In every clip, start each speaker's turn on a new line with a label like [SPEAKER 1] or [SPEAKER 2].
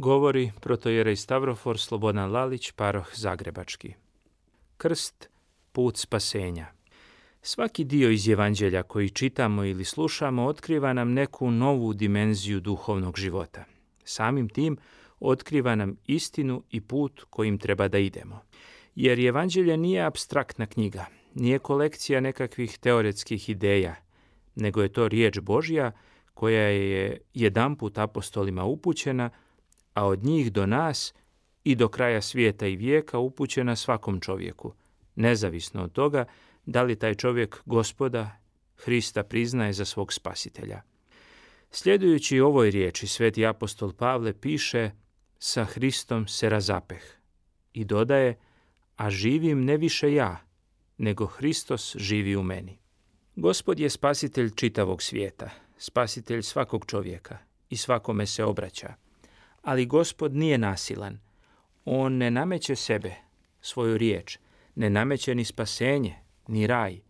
[SPEAKER 1] Govori protojerej Stavrofor Slobodan Lalić, paroh Zagrebački. Krst, put spasenja. Svaki dio iz evanđelja koji čitamo ili slušamo otkriva nam neku novu dimenziju duhovnog života. Samim tim otkriva nam istinu i put kojim treba da idemo. Jer evanđelje nije abstraktna knjiga, nije kolekcija nekakvih teoretskih ideja, nego je to riječ Božja koja je jedanput apostolima upućena, a od njih do nas i do kraja svijeta i vijeka upućena svakom čovjeku, nezavisno od toga da li taj čovjek gospoda Hrista priznaje za svog spasitelja. Sljedujući ovoj riječi, sveti apostol Pavle piše sa Hristom se razapeh i dodaje, a živim ne više ja, nego Hristos živi u meni. Gospod je spasitelj čitavog svijeta, spasitelj svakog čovjeka i svakome se obraća. Ali gospod nije nasilan. On ne nameće sebe, svoju riječ, ne nameće ni spasenje, ni raj,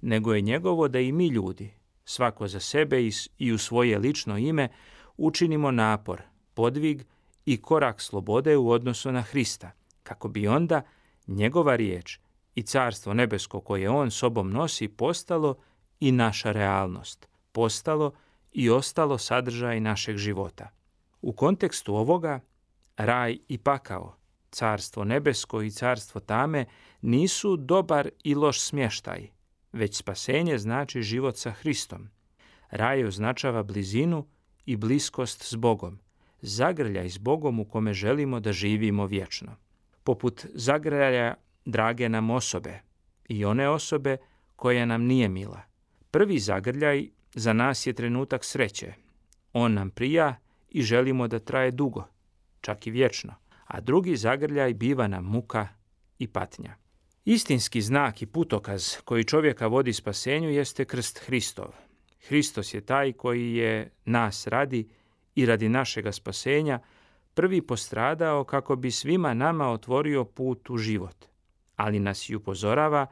[SPEAKER 1] nego je njegovo da i mi ljudi, svako za sebe i u svoje lično ime, učinimo napor, podvig i korak slobode u odnosu na Hrista, kako bi onda njegova riječ i carstvo nebesko koje on sobom nosi postalo i naša realnost, postalo i ostalo sadržaj našeg života. U kontekstu ovoga, raj i pakao, carstvo nebesko i carstvo tame nisu dobar i loš smještaj, već spasenje znači život sa Hristom. Raj označava blizinu i bliskost s Bogom, zagrljaj s Bogom u kome želimo da živimo vječno. Poput zagrljaja drage nam osobe i one osobe koja nam nije mila. Prvi zagrljaj za nas je trenutak sreće. On nam prija i želimo da traje dugo, čak i vječno, a drugi zagrljaj biva nam muka i patnja. Istinski znak i putokaz koji čovjeka vodi spasenju jeste krst Hristov. Hristos je taj koji je nas radi i radi našega spasenja prvi postradao kako bi svima nama otvorio put u život, ali nas i upozorava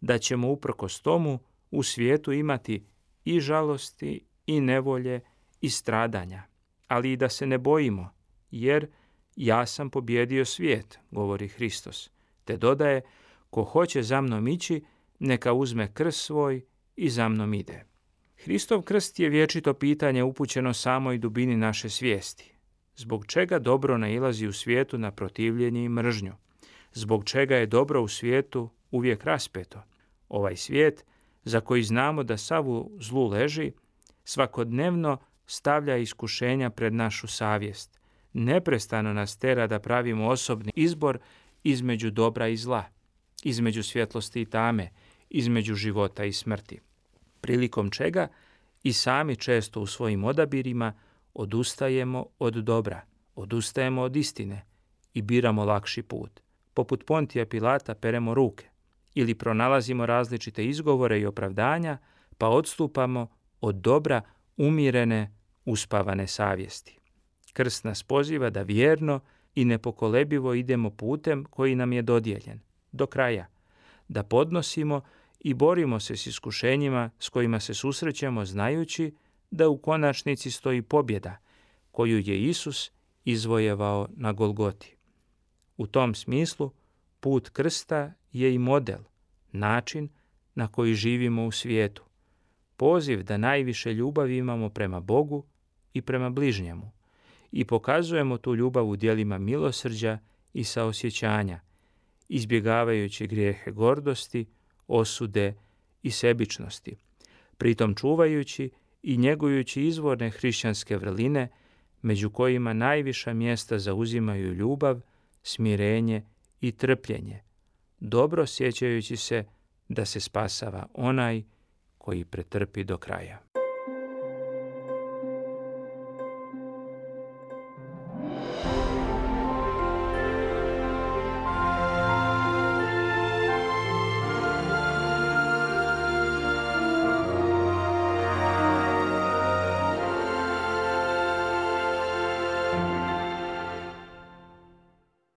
[SPEAKER 1] da ćemo uprkos tomu u svijetu imati i žalosti i nevolje i stradanja ali i da se ne bojimo, jer ja sam pobjedio svijet, govori Hristos, te dodaje, ko hoće za mnom ići, neka uzme krst svoj i za mnom ide. Hristov krst je vječito pitanje upućeno samoj dubini naše svijesti. Zbog čega dobro nailazi u svijetu na protivljenje i mržnju? Zbog čega je dobro u svijetu uvijek raspeto? Ovaj svijet, za koji znamo da savu zlu leži, svakodnevno stavlja iskušenja pred našu savjest. Neprestano nas tera da pravimo osobni izbor između dobra i zla, između svjetlosti i tame, između života i smrti. Prilikom čega i sami često u svojim odabirima odustajemo od dobra, odustajemo od istine i biramo lakši put. Poput Pontija Pilata peremo ruke ili pronalazimo različite izgovore i opravdanja, pa odstupamo od dobra umirene uspavane savjesti. Krst nas poziva da vjerno i nepokolebivo idemo putem koji nam je dodijeljen, do kraja, da podnosimo i borimo se s iskušenjima s kojima se susrećemo znajući da u konačnici stoji pobjeda koju je Isus izvojevao na Golgoti. U tom smislu put krsta je i model, način na koji živimo u svijetu. Poziv da najviše ljubavi imamo prema Bogu i prema bližnjemu i pokazujemo tu ljubav u dijelima milosrđa i saosjećanja, izbjegavajući grijehe gordosti, osude i sebičnosti, pritom čuvajući i njegujući izvorne hrišćanske vrline, među kojima najviša mjesta zauzimaju ljubav, smirenje i trpljenje, dobro sjećajući se da se spasava onaj koji pretrpi do kraja.